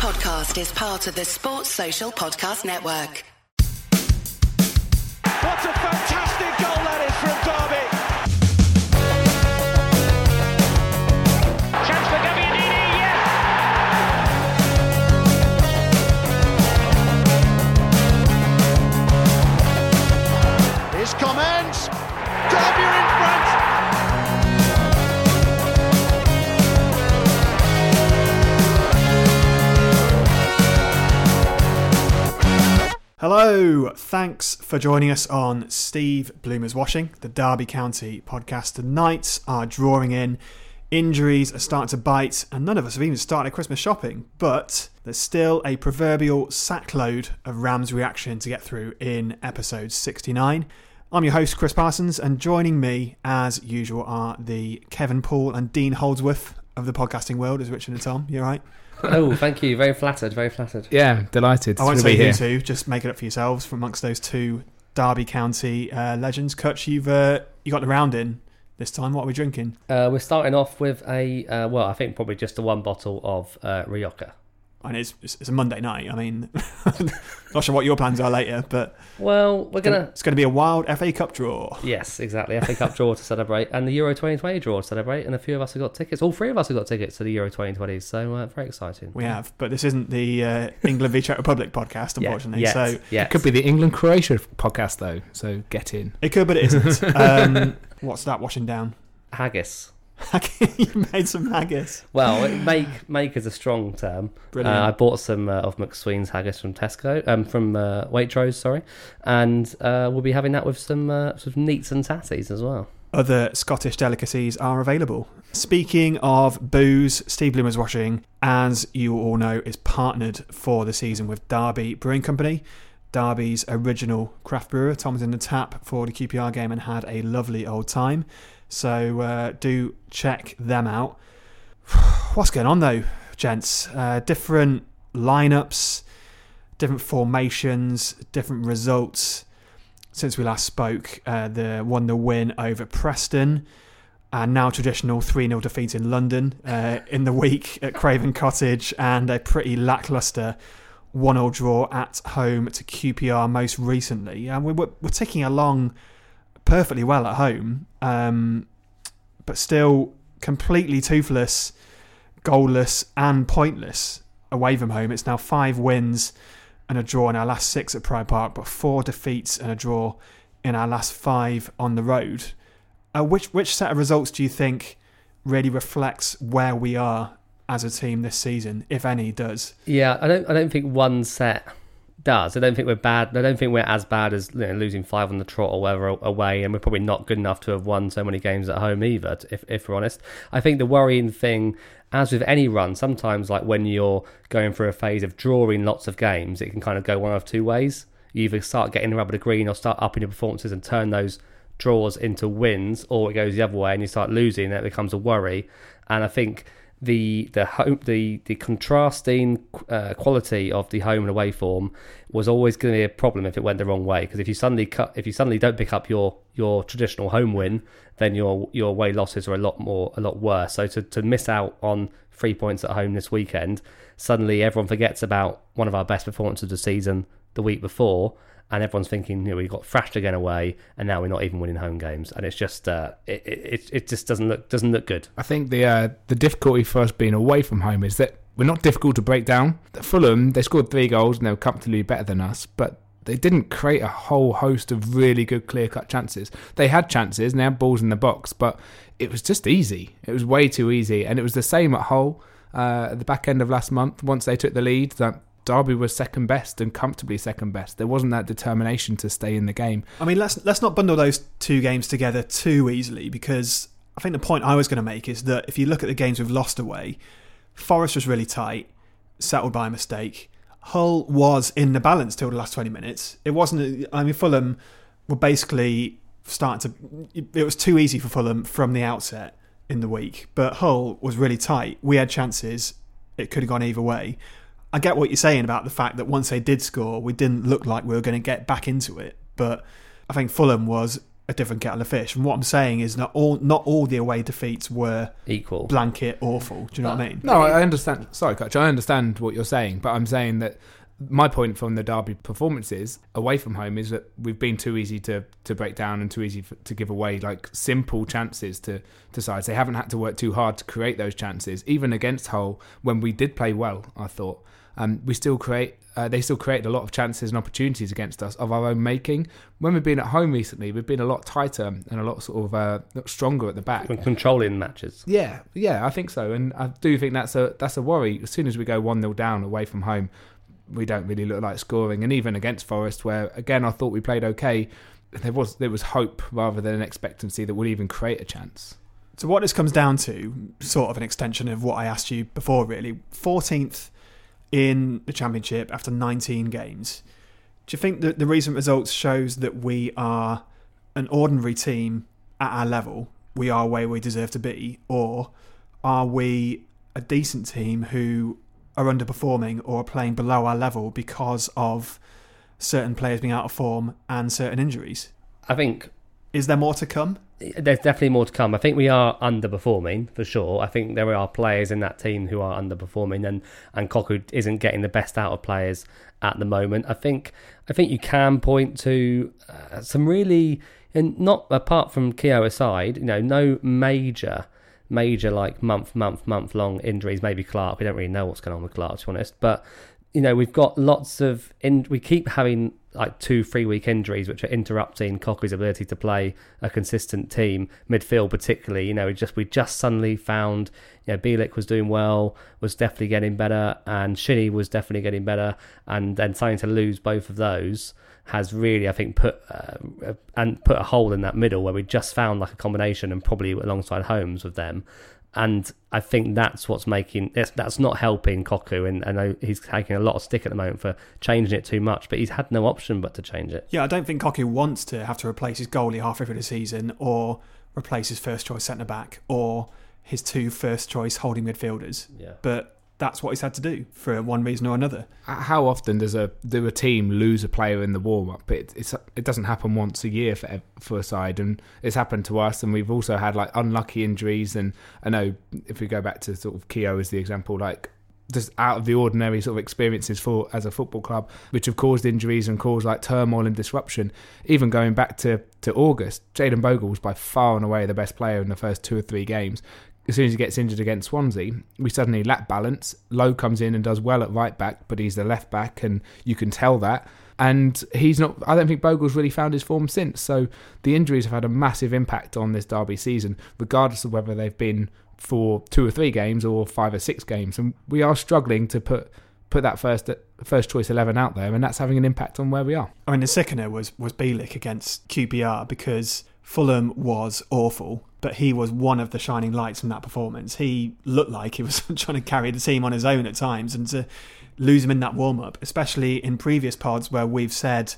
podcast is part of the Sports Social Podcast Network. What a fantastic goal that is from Derby. Chance for Gabbiadini, yes! Here's comments. Derby are in Hello, thanks for joining us on Steve Bloomer's Washing, the Derby County podcast. The nights are drawing in, injuries are starting to bite, and none of us have even started Christmas shopping. But there's still a proverbial sackload of Rams reaction to get through in episode 69. I'm your host, Chris Parsons, and joining me, as usual, are the Kevin Paul and Dean Holdsworth of the podcasting world, is Richard and Tom. You all right? Oh, thank you. Very flattered. Very flattered. Yeah, delighted I won't to say be who here. to. Just make it up for yourselves from amongst those two Derby County uh, legends. Kutch, you've uh, you got the round in this time. What are we drinking? Uh, we're starting off with a uh, well, I think probably just the one bottle of uh, Rioja. And it's, it's it's a Monday night. I mean, not sure what your plans are later, but Well, we're gonna it's going to be a wild FA Cup draw. yes, exactly. FA Cup draw to celebrate, and the Euro 2020 draw to celebrate, and a few of us have got tickets. All three of us have got tickets to the Euro 2020, so uh, very exciting. We have, but this isn't the uh, England v Czech Republic podcast, Yeah, unfortunately. yet, So yet. It could be the England Croatia podcast though, so get in. it could, but it isn't. um, what's that washing down? haggis. you made some haggis. Well, make make is a strong term. Brilliant. Uh, I bought some uh, of Macsween's haggis from Tesco, um, from uh, Waitrose, sorry, and uh, we'll be having that with some uh, sort of neats and tatties as well. other Scottish delicacies are available. Speaking of booze, Steve Bloomer's Washing, as you all know, is partnered for the season with Derby Brewing Company. Derby's original craft brewer. Tom was in the tap for the QPR game and had a lovely old time. So uh, do check them out. What's going on though, gents? Uh, different lineups, different formations, different results since we last spoke, uh, the won the win over Preston, and now traditional 3 0 defeat in London uh, in the week at Craven Cottage, and a pretty lackluster 1 0 draw at home to QPR most recently. And we were, we're ticking along perfectly well at home, um, but still completely toothless, goalless, and pointless away from home. It's now five wins and a draw in our last six at Pride Park, but four defeats and a draw in our last five on the road. Uh, which which set of results do you think really reflects where we are as a team this season, if any, does? Yeah, I don't. I don't think one set does. I don't think we're bad. I don't think we're as bad as you know, losing five on the trot or whatever away, and we're probably not good enough to have won so many games at home either. If if we're honest, I think the worrying thing, as with any run, sometimes like when you're going through a phase of drawing lots of games, it can kind of go one of two ways. You either start getting the rubber to green or start upping your performances and turn those draws into wins, or it goes the other way and you start losing, it becomes a worry. And I think the the home the the contrasting uh, quality of the home and away form was always going to be a problem if it went the wrong way. Because if you suddenly cut, if you suddenly don't pick up your your traditional home win, then your your away losses are a lot more a lot worse. So to to miss out on three points at home this weekend, suddenly everyone forgets about one of our best performances of the season the week before, and everyone's thinking, you know, we got thrashed again away, and now we're not even winning home games, and it's just, uh, it, it, it just doesn't look doesn't look good. I think the uh, the difficulty for us being away from home is that we're not difficult to break down. Fulham, they scored three goals and they were comfortably better than us, but they didn't create a whole host of really good clear cut chances. They had chances and they had balls in the box, but it was just easy. It was way too easy, and it was the same at Hull uh, at the back end of last month. Once they took the lead, that Derby was second best and comfortably second best. There wasn't that determination to stay in the game. I mean, let's let's not bundle those two games together too easily because I think the point I was going to make is that if you look at the games we've lost away, Forest was really tight, settled by a mistake. Hull was in the balance till the last twenty minutes. It wasn't. I mean, Fulham were basically starting to. It was too easy for Fulham from the outset in the week, but Hull was really tight. We had chances. It could have gone either way. I get what you're saying about the fact that once they did score, we didn't look like we were going to get back into it. But I think Fulham was a different kettle of fish. And what I'm saying is not all not all the away defeats were Equal. blanket awful. Do you know what I uh, mean? No, I understand. Sorry, coach. I understand what you're saying, but I'm saying that my point from the Derby performances away from home is that we've been too easy to, to break down and too easy f to give away like simple chances to, to sides. They haven't had to work too hard to create those chances, even against Hull when we did play well. I thought um, we still create. Uh, they still created a lot of chances and opportunities against us of our own making. When we've been at home recently, we've been a lot tighter and a lot sort of uh, stronger at the back. When controlling matches. Yeah, yeah, I think so, and I do think that's a that's a worry. As soon as we go one 0 down away from home, we don't really look like scoring. And even against Forest, where again I thought we played okay, there was there was hope rather than an expectancy that we'd even create a chance. So what this comes down to, sort of an extension of what I asked you before, really. 14th in the championship after 19 games. Do you think that the recent results shows that we are an ordinary team at our level? We are where we deserve to be, or are we a decent team who are underperforming or are playing below our level because of certain players being out of form and certain injuries? I think Is there more to come? there's definitely more to come. I think we are underperforming for sure. I think there are players in that team who are underperforming, and and Cocu isn't getting the best out of players at the moment. I think I think you can point to uh, some really, and not apart from Keogh aside, you know, no major. Major like month, month, month long injuries. Maybe Clark. We don't really know what's going on with Clark, to be honest. But you know, we've got lots of. In, we keep having like two, three week injuries, which are interrupting Cocu's ability to play a consistent team midfield, particularly. You know, we just we just suddenly found, you know, Bielik was doing well, was definitely getting better, and Shinnie was definitely getting better, and then starting to lose both of those has really, I think, put uh, and put a hole in that middle where we just found like a combination, and probably alongside Holmes with them. And I think that's what's making that's that's not helping Cocu, and I know he's taking a lot of stick at the moment for changing it too much, but he's had no option but to change it. Yeah, I don't think Cocu wants to have to replace his goalie halfway through the season, or replace his first choice centre back, or his two first choice holding midfielders. Yeah. But that's what he's had to do for one reason or another. How often does a do a team lose a player in the warm up? It it doesn't happen once a year for for a side, and it's happened to us. And we've also had like unlucky injuries. And I know if we go back to sort of Keogh as the example, like just out of the ordinary sort of experiences for as a football club, which have caused injuries and caused like turmoil and disruption. Even going back to to August, Jayden Bogle was by far and away the best player in the first two or three games as soon as he gets injured against Swansea, we suddenly lack balance. Lowe comes in and does well at right back, but he's the left back, and you can tell that. And he's not. I don't think Bogle's really found his form since. So the injuries have had a massive impact on this Derby season, regardless of whether they've been for two or three games or five or six games. And we are struggling to put put that first first choice eleven out there, and that's having an impact on where we are. I mean, the sickener was was Bielik against QPR because Fulham was awful, but he was one of the shining lights from that performance. He looked like he was trying to carry the team on his own at times, and to lose him in that warm up, especially in previous pods where we've said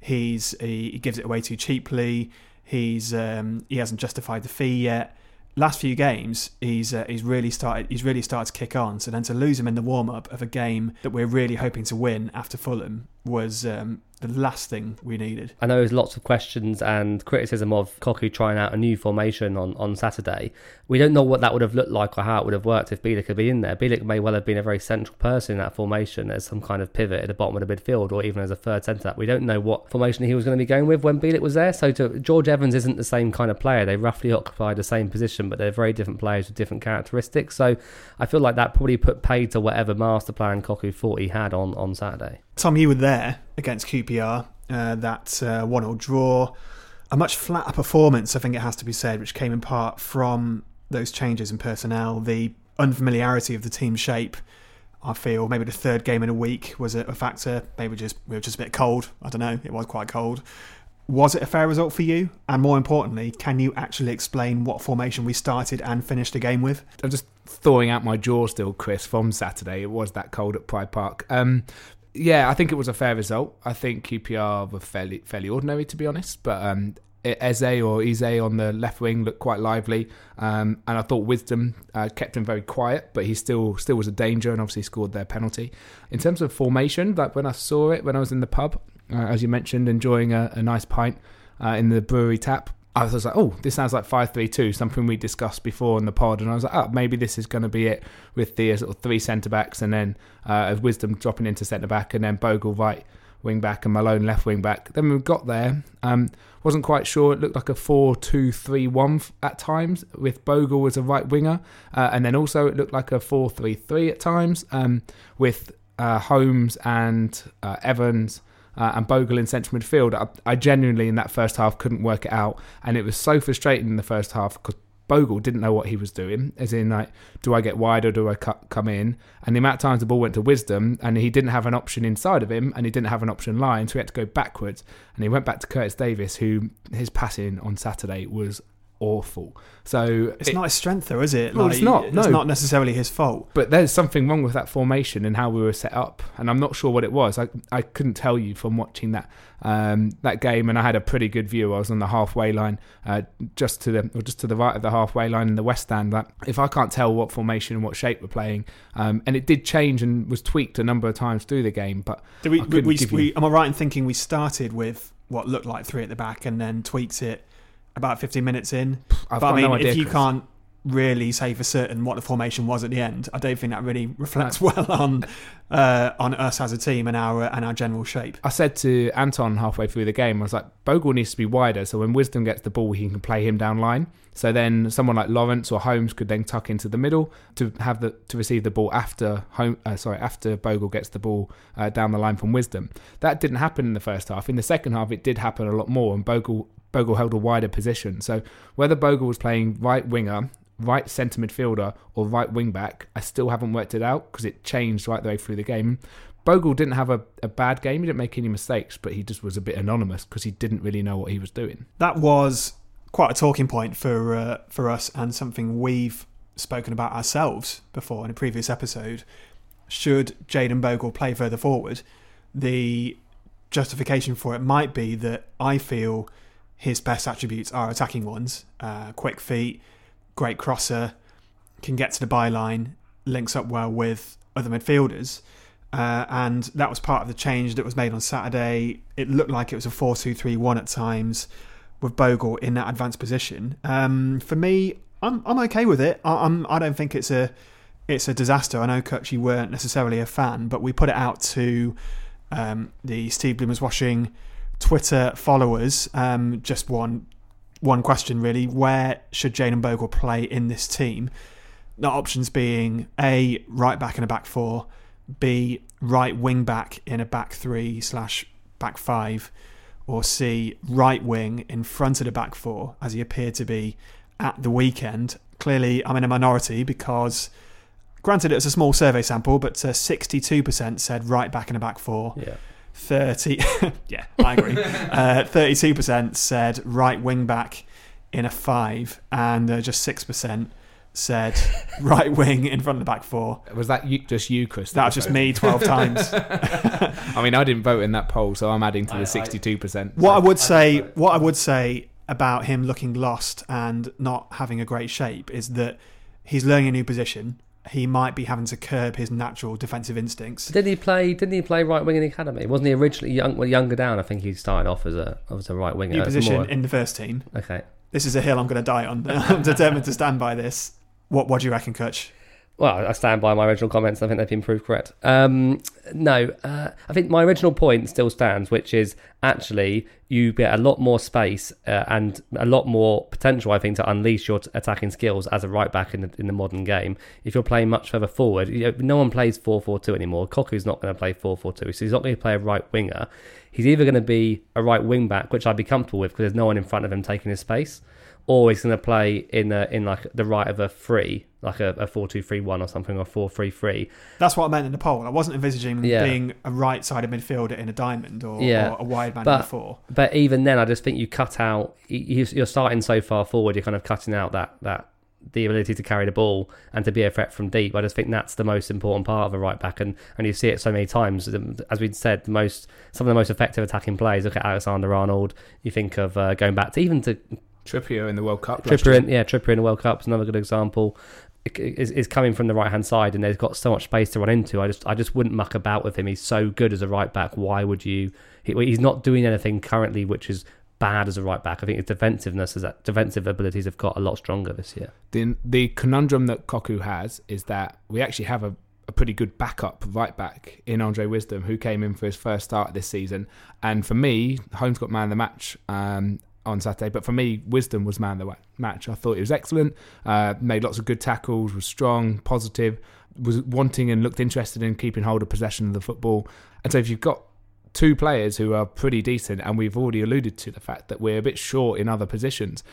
he's he, gives it away too cheaply, he's um, he hasn't justified the fee yet. Last few games, he's uh, he's really started he's really started to kick on. So then to lose him in the warm up of a game that we're really hoping to win after Fulham was um, the last thing we needed. I know there's lots of questions and criticism of Cocu trying out a new formation on, on Saturday. We don't know what that would have looked like or how it would have worked if Bielik had been in there. Bielik may well have been a very central person in that formation as some kind of pivot at the bottom of the midfield or even as a third centre. We don't know what formation he was going to be going with when Bielik was there. So to, George Evans isn't the same kind of player. They roughly occupy the same position, but they're very different players with different characteristics. So I feel like that probably put paid to whatever master plan Cocu thought he had on, on Saturday. Tom, you were there against QPR, uh, that uh, 1 0 draw. A much flatter performance, I think it has to be said, which came in part from those changes in personnel, the unfamiliarity of the team shape. I feel maybe the third game in a week was a, a factor. Maybe just we were just a bit cold. I don't know. It was quite cold. Was it a fair result for you? And more importantly, can you actually explain what formation we started and finished the game with? I'm just thawing out my jaw still, Chris, from Saturday. It was that cold at Pride Park. Um, yeah, I think it was a fair result. I think QPR were fairly fairly ordinary, to be honest. But um, Eze or Eze on the left wing looked quite lively, um, and I thought Wisdom uh, kept him very quiet, but he still still was a danger, and obviously scored their penalty. In terms of formation, like when I saw it when I was in the pub, uh, as you mentioned, enjoying a, a nice pint. uh, in the brewery tap. I was like, oh, this sounds like 5 3 2, something we discussed before in the pod. And I was like, oh, maybe this is going to be it with the uh, sort of three centre backs and then uh, Wisdom dropping into centre back and then Bogle right wing back and Malone left wing back. Then we got there, um, wasn't quite sure. It looked like a 4 2 3 1 at times with Bogle as a right winger. Uh, and then also it looked like a 4 3 3 at times um, with uh, Holmes and uh, Evans uh, and Bogle in central midfield. I, I, genuinely in that first half couldn't work it out, and it was so frustrating in the first half because Bogle didn't know what he was doing. As in, like, do I get wide or do I come in? And the amount of times the ball went to Wisdom, and he didn't have an option inside of him, and he didn't have an option line, so he had to go backwards. And he went back to Curtis Davies, who his passing on Saturday was awful. So it's it, not his strength, though, is it? Well, like, it's not. No. It's not necessarily his fault. But there's something wrong with that formation and how we were set up, and I'm not sure what it was. I I couldn't tell you from watching that um, that game, and I had a pretty good view. I was on the halfway line, uh, just to the or just to the right of the halfway line in the west stand. That if I can't tell what formation and what shape we're playing, um, and it did change and was tweaked a number of times through the game, but did we, we, we, am I right in thinking we started with what looked like three at the back and then tweaked it about 15 minutes in. I've but I mean, no idea, if you Chris. can't really say for certain what the formation was at the end, I don't think that really reflects well on uh, on us as a team and our and our general shape. I said to Anton halfway through the game, I was like, Bogle needs to be wider, so when Wisdom gets the ball, he can play him down line. So then someone like Lawrence or Holmes could then tuck into the middle to have the to receive the ball after home. Uh, sorry, after Bogle gets the ball uh, down the line from Wisdom. That didn't happen in the first half. In the second half, it did happen a lot more, and Bogle Bogle held a wider position. So whether Bogle was playing right winger, right centre midfielder, or right wing back, I still haven't worked it out because it changed right the way through the game. Bogle didn't have a, a bad game. He didn't make any mistakes, but he just was a bit anonymous because he didn't really know what he was doing. That was quite a talking point for uh, for us and something we've spoken about ourselves before in a previous episode. Should Jayden Bogle play further forward? The justification for it might be that I feel his best attributes are attacking ones uh, quick feet, great crosser, can get to the byline, links up well with other midfielders. Uh, and that was part of the change that was made on Saturday. It looked like it was a 4 2 3 1 at times with Bogle in that advanced position. Um, for me, I'm, I'm okay with it. I, I'm, I don't think it's a it's a disaster. I know, you weren't necessarily a fan, but we put it out to um, the Steve Bloomers Washing Twitter followers, um, just one one question really: Where should Jayden Bogle play in this team? The options being a right back in a back four, b right wing back in a back three slash back five, or c right wing in front of the back four, as he appeared to be at the weekend. Clearly, I'm in a minority because. Granted, it was a small survey sample, but uh, 62% said right back in a back four. Yeah. 30 yeah i agree uh, 32% said right wing back in a five and uh, just 6% said right wing in front of the back four Was that you, just you, Chris? that was just me 12 times I mean, I didn't vote in that poll, so I'm adding to the 62%. what i would say what i would say about him looking lost and not having a great shape is that he's learning a new position he might be having to curb his natural defensive instincts Did he play? Didn't he play right wing in the academy? Wasn't he originally young, well, younger down? I think he started off as a as a right winger. new position more- in the first team okay. this is a hill i'm going to die on i'm determined to stand by this what what do you reckon Kutch? Well, I stand by my original comments. I think they've been proved correct. Um, no, uh, I think my original point still stands, which is actually you get a lot more space uh, and a lot more potential, I think, to unleash your t- attacking skills as a right back in the, in the modern game. If you're playing much further forward, you know, no one plays 4 4 2 anymore. Cocu's not going to play 4 4 2, so he's not going to play a right winger. He's either going to be a right wing back, which I'd be comfortable with because there's no one in front of him taking his space, or he's going to play in a, in like the right of a three, like a, a four two three one or something, or four three three. That's what I meant in the poll. I wasn't envisaging Yeah. being a right-sided midfielder in a diamond or, Yeah. or a wide man in But- a four. But even then, I just think you cut out. you- You're starting so far forward. You're kind of cutting out that that the ability to carry the ball and to be a threat from deep. I just think that's the most important part of a right back, and, and you see it so many times. As we said, the most some of the most effective attacking players. Look at Alexander Arnold. You think of uh, going back to even to Trippier in the World Cup. Trippier, in, yeah, Trippier in the World Cup is another good example. Is, is coming from the right hand side, and they've got so much space to run into. I just, I just wouldn't muck about with him. He's so good as a right back. Why would you? He, he's not doing anything currently, which is bad as a right back. I think his defensiveness, his defensive abilities have got a lot stronger this year. The the conundrum that Cocu has is that we actually have a, a pretty good backup right back in Andre Wisdom, who came in for his first start this season. And for me, Holmes got man of the match um, on Saturday, but for me, Wisdom was man of the match. I thought he was excellent, uh, made lots of good tackles, was strong, positive, was wanting and looked interested in keeping hold of possession of the football. And so if you've got two players who are pretty decent, and we've already alluded to the fact that we're a bit short in other positions.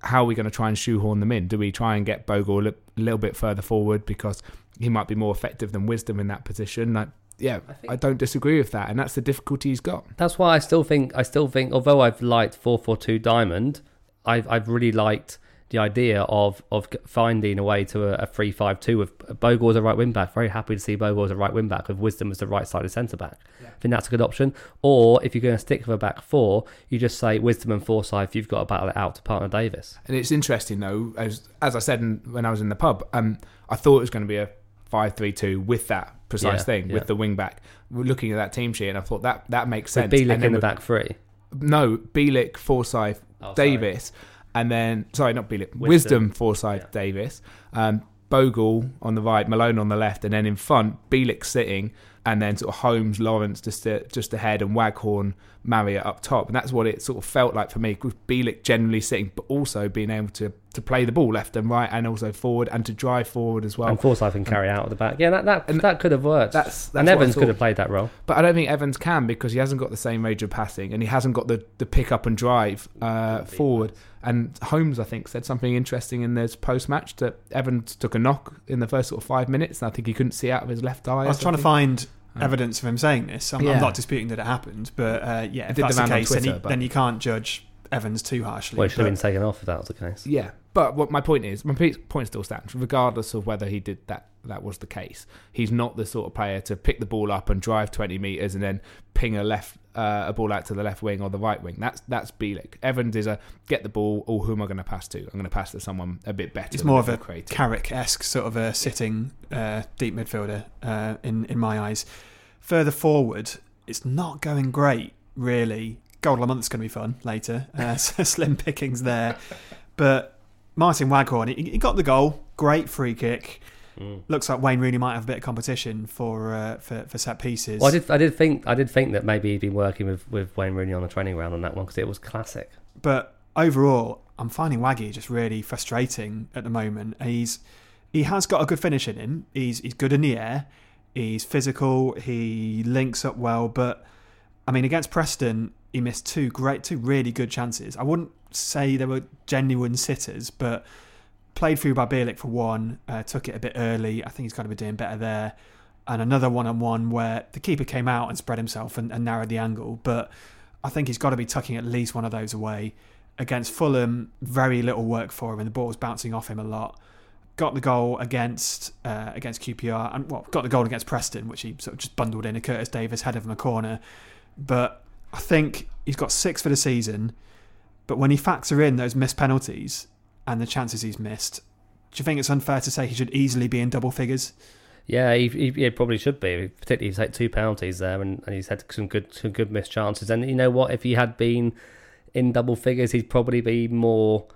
How are we going to try and shoehorn them in? Do we try and get Bogle a little bit further forward because he might be more effective than Wisdom in that position? Like, yeah, I, I, don't disagree with that, and that's the difficulty he's got. That's why I still think I still think, although I've liked four four two diamond, I've I've really liked the idea of of finding a way to a, a three five two with Bogle as a right wing back. Very happy to see Bogle as a right wing back with Wisdom as the right sided centre back. Yeah. I think that's a good option. Or if you're going to stick with a back four, you just say Wisdom and Forsyth. You've got to battle it out to partner Davies. And it's interesting though, as as I said in, when I was in the pub, um, I thought it was going to be a five three two with that precise yeah, thing yeah. with the wing back. Looking at that team sheet, and I thought that that makes sense. With Bielik in the back three. No, Bielik, Forsyth, oh, Davies. And then sorry, not Bielik, Wisdom, Wisdom Forsyth, yeah. Davies, um, Bogle on the right, Malone on the left, and then in front, Bielik sitting, and then sort of Holmes, Lawrence just just ahead, and Waghorn, Marriott up top, and that's what it sort of felt like for me. With Bielik generally sitting, but also being able to to play the ball left and right, and also forward, and to drive forward as well. And Forsyth can carry out at the back. Yeah, that that, and that could have worked. That's, that's and Evans could have played that role, but I don't think Evans can because he hasn't got the same range of passing, and he hasn't got the the pick up and drive uh, forward. And Holmes, I think, said something interesting in this post match that Evans took a knock in the first sort of five minutes, and I think he couldn't see out of his left eye. I was trying to find evidence of him saying this. I'm, yeah. I'm not disputing that it happened, but uh, yeah, if that's the case, Twitter, then, he, then, you can't judge Evans too harshly. Well, he should but, have been taken off if that was the case. Yeah, but what my point is, my point still stands, regardless of whether he did that. That was the case. He's not the sort of player to pick the ball up and drive 20 meters and then ping a left uh, a ball out to the left wing or the right wing. That's that's Bielik. Evans is a get the ball. Oh, who am I going to pass to? I'm going to pass to someone a bit better. It's more of a Carrick esque sort of a sitting uh, deep midfielder uh, in in my eyes. Further forward, it's not going great really. Goal of the month's going to be fun later. Uh, so slim pickings there, but Martin Waghorn, he, he got the goal. Great free kick. Mm. Looks like Wayne Rooney might have a bit of competition for uh, for, for set pieces. Well, I did I did think I did think that maybe he'd been working with, with Wayne Rooney on the training ground on that one because it was classic. But overall, I'm finding Waggy just really frustrating at the moment. He's he has got a good finish in him. He's he's good in the air. He's physical. He links up well. But I mean, against Preston, he missed two great, two really good chances. I wouldn't say they were genuine sitters, but played through by Bielik for one, uh, took it a bit early. I think he's got to be doing better there. And another one on one where the keeper came out and spread himself and, and narrowed the angle. But I think he's got to be tucking at least one of those away. Against Fulham, very little work for him, and the ball was bouncing off him a lot. Got the goal against uh, against QPR, and well, got the goal against Preston, which he sort of just bundled in a Curtis Davies header from a corner. But I think he's got six for the season. But when you factor in those missed penalties, and the chances he's missed, do you think it's unfair to say he should easily be in double figures? Yeah, he, he, he probably should be. Particularly, he's had two penalties there, and, and he's had some good some good missed chances. And you know what? If he had been in double figures, he'd probably be more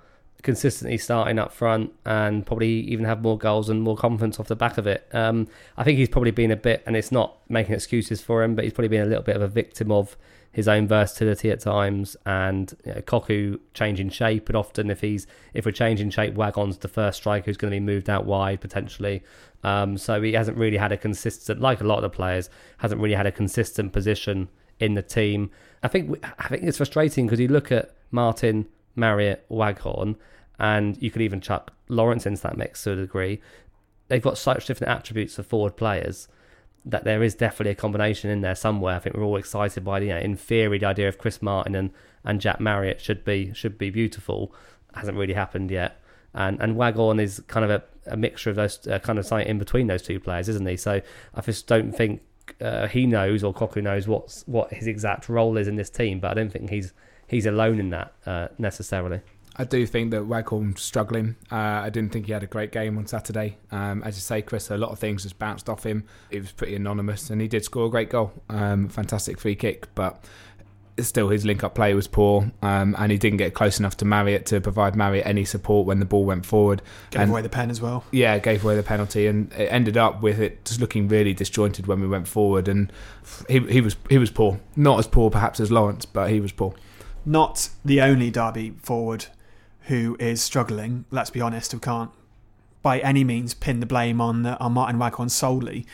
consistently starting up front and probably even have more goals and more confidence off the back of it. Um, I think he's probably been a bit, and it's not making excuses for him, but he's probably been a little bit of a victim of his own versatility at times and you know, Cocu changing shape. But often, if he's if we're changing shape, Waghorn's the first striker who's going to be moved out wide potentially. Um, so he hasn't really had a consistent, like a lot of the players, hasn't really had a consistent position in the team. I think I think it's frustrating because you look at Martin, Marriott, Waghorn, and you could even chuck Lawrence into that mix to a degree. They've got such different attributes of forward players that there is definitely a combination in there somewhere. I think we're all excited by the, you know, in theory, the idea of Chris Martin and, and Jack Marriott should be should be beautiful. Hasn't really happened yet. And and Waghorn is kind of a, a mixture of those uh, kind of something in between those two players, isn't he? So I just don't think uh, he knows or Cocu knows what's what his exact role is in this team. But I don't think he's he's alone in that uh, necessarily. I do think that Waghorn's struggling. Uh, I didn't think he had a great game on Saturday. Um, as you say, Chris, a lot of things just bounced off him. It was pretty anonymous, and he did score a great goal. Um, fantastic free kick, but still his link up play was poor, um, and he didn't get close enough to Marriott to provide Marriott any support when the ball went forward. Gave and away the pen as well. yeah, gave away the penalty, and it ended up with it just looking really disjointed when we went forward. And he he was he was poor, not as poor perhaps as Lawrence, but he was poor. Not the only Derby forward who is struggling. Let's be honest, we can't by any means pin the blame on uh, on Martin Waghorn solely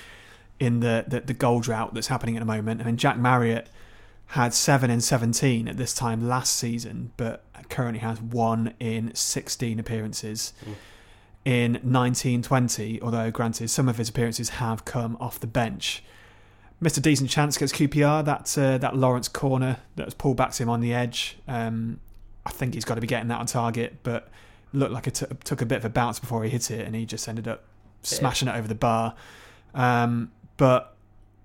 in the, the the goal drought that's happening at the moment. I mean, Jack Marriott had seven in seventeen at this time last season, but currently has one in sixteen appearances. In 1920, although granted some of his appearances have come off the bench, Mr. Decent Chance gets QPR. That uh, that Lawrence corner that was pulled back to him on the edge. Um, I think he's got to be getting that on target, but looked like it t- took a bit of a bounce before he hit it, and he just ended up smashing it over the bar. Um, but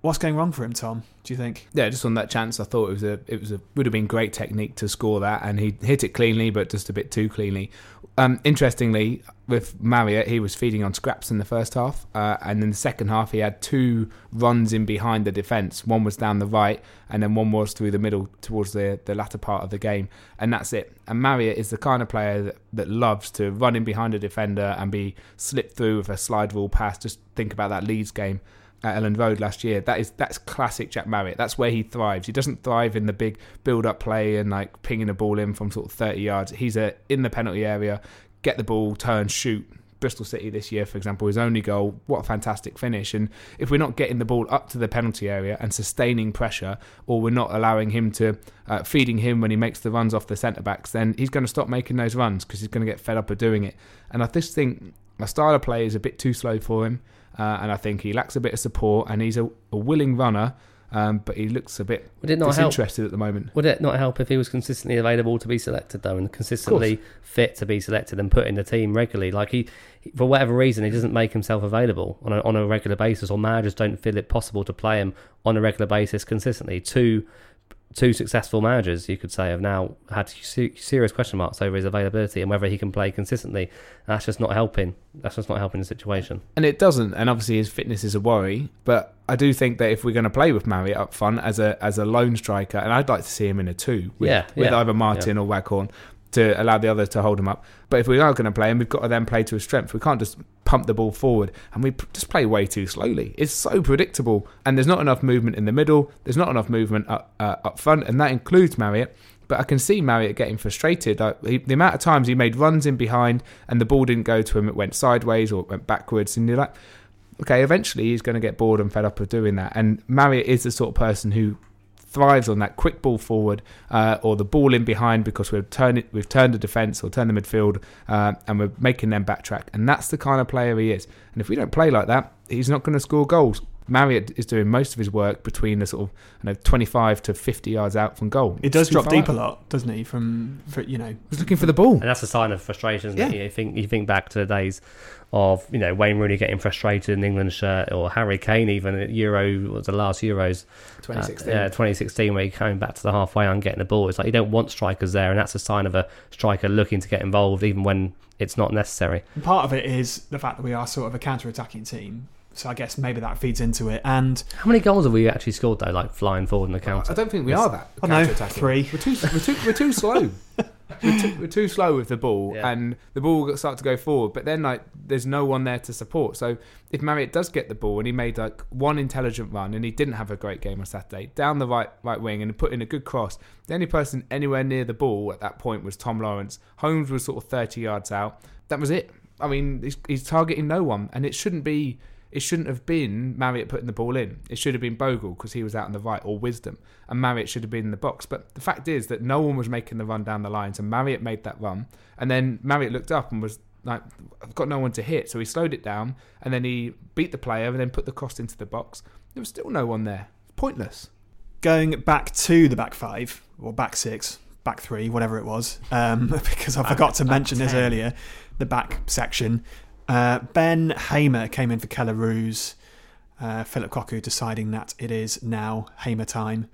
what's going wrong for him, Tom? Do you think? Yeah, just on that chance, I thought it was a it was a would have been great technique to score that, and he hit it cleanly, but just a bit too cleanly. Um, interestingly, with Marriott, he was feeding on scraps in the first half, uh, and in the second half, he had two runs in behind the defence. One was down the right, and then one was through the middle towards the the latter part of the game, and that's it. And Marriott is the kind of player that, that loves to run in behind a defender and be slipped through with a slide rule pass. Just think about that Leeds game at Elland Road last year. That is that's classic Jack Marriott. That's where he thrives. He doesn't thrive in the big build-up play and like pinging a ball in from sort of 30 yards. He's a in the penalty area, get the ball, turn, shoot. Bristol City this year, for example, his only goal. What a fantastic finish! And if we're not getting the ball up to the penalty area and sustaining pressure, or we're not allowing him to uh, feeding him when he makes the runs off the centre backs, then he's going to stop making those runs because he's going to get fed up of doing it. And I just think my style of play is a bit too slow for him uh, and I think he lacks a bit of support. And he's a, a willing runner, um, but he looks a bit Would it not help? disinterested at the moment. Would it not help if he was consistently available to be selected though, and consistently fit to be selected and put in the team regularly? Like he, for whatever reason, he doesn't make himself available on a, on a regular basis, or managers don't feel it possible to play him on a regular basis consistently. Two, two successful managers, you could say, have now had serious question marks over his availability and whether he can play consistently. That's just not helping. That's just not helping the situation. And it doesn't. And obviously his fitness is a worry. But I do think that if we're going to play with Marriott up front as a as a lone striker, and I'd like to see him in a two with, Yeah, with either Martin or Waghorn to allow the other to hold him up. But if we are going to play him, we've got to then play to his strength. We can't just pump the ball forward and we just play way too slowly. It's so predictable, and there's not enough movement in the middle. There's not enough movement up uh, up front, and that includes Marriott. But I can see Marriott getting frustrated. He, the amount of times he made runs in behind and the ball didn't go to him, it went sideways or it went backwards, and you're like, okay, eventually he's going to get bored and fed up of doing that. And Marriott is the sort of person who thrives on that quick ball forward uh, or the ball in behind because we've turned it, we've turned the defence or turned the midfield uh, and we're making them backtrack. And that's the kind of player he is. And if we don't play like that, he's not going to score goals. Marriott is doing most of his work between the sort of you know 25 to 50 yards out from goal. It does It's drop far deep a lot, doesn't he? From for, you know, He's looking for the ball. And that's a sign of frustration. Isn't it? Yeah. You think you think back to the days of you know Wayne Rooney getting frustrated in the England shirt, or Harry Kane even at Euro what was the last Euros, 2016. uh, yeah, 2016, where he came back to the halfway line getting the ball. It's like you don't want strikers there, and that's a sign of a striker looking to get involved even when it's not necessary. Part of it is the fact that we are sort of a counter-attacking team. So I guess maybe that feeds into it. And How many goals have we actually scored though, like flying forward in the counter? I don't think we are that. I know, three. We're too, we're too, we're too slow. we're, too, we're too slow with the ball, Yeah. and the ball will start to go forward. But then, like, there's no one there to support. So if Marriott does get the ball and he made like one intelligent run, and he didn't have a great game on Saturday, down the right right wing and put in a good cross, the only person anywhere near the ball at that point was Tom Lawrence. Holmes was sort of 30 yards out. That was it. I mean, he's, he's targeting no one, and it shouldn't be. It shouldn't have been Marriott putting the ball in. It should have been Bogle because he was out on the right, or Wisdom, and Marriott should have been in the box. But the fact is that no one was making the run down the line, so Marriott made that run, and then Marriott looked up and was like, "I've got no one to hit," so he slowed it down, and then he beat the player, and then put the cross into the box. There was still no one there. Pointless. going back to the back five or back six, back three, whatever it was, um, because I forgot to mention this earlier, the back section. Uh, ben Hamer came in for Kelle Roos. Uh, Phillip Cocu deciding that it is now Hamer time,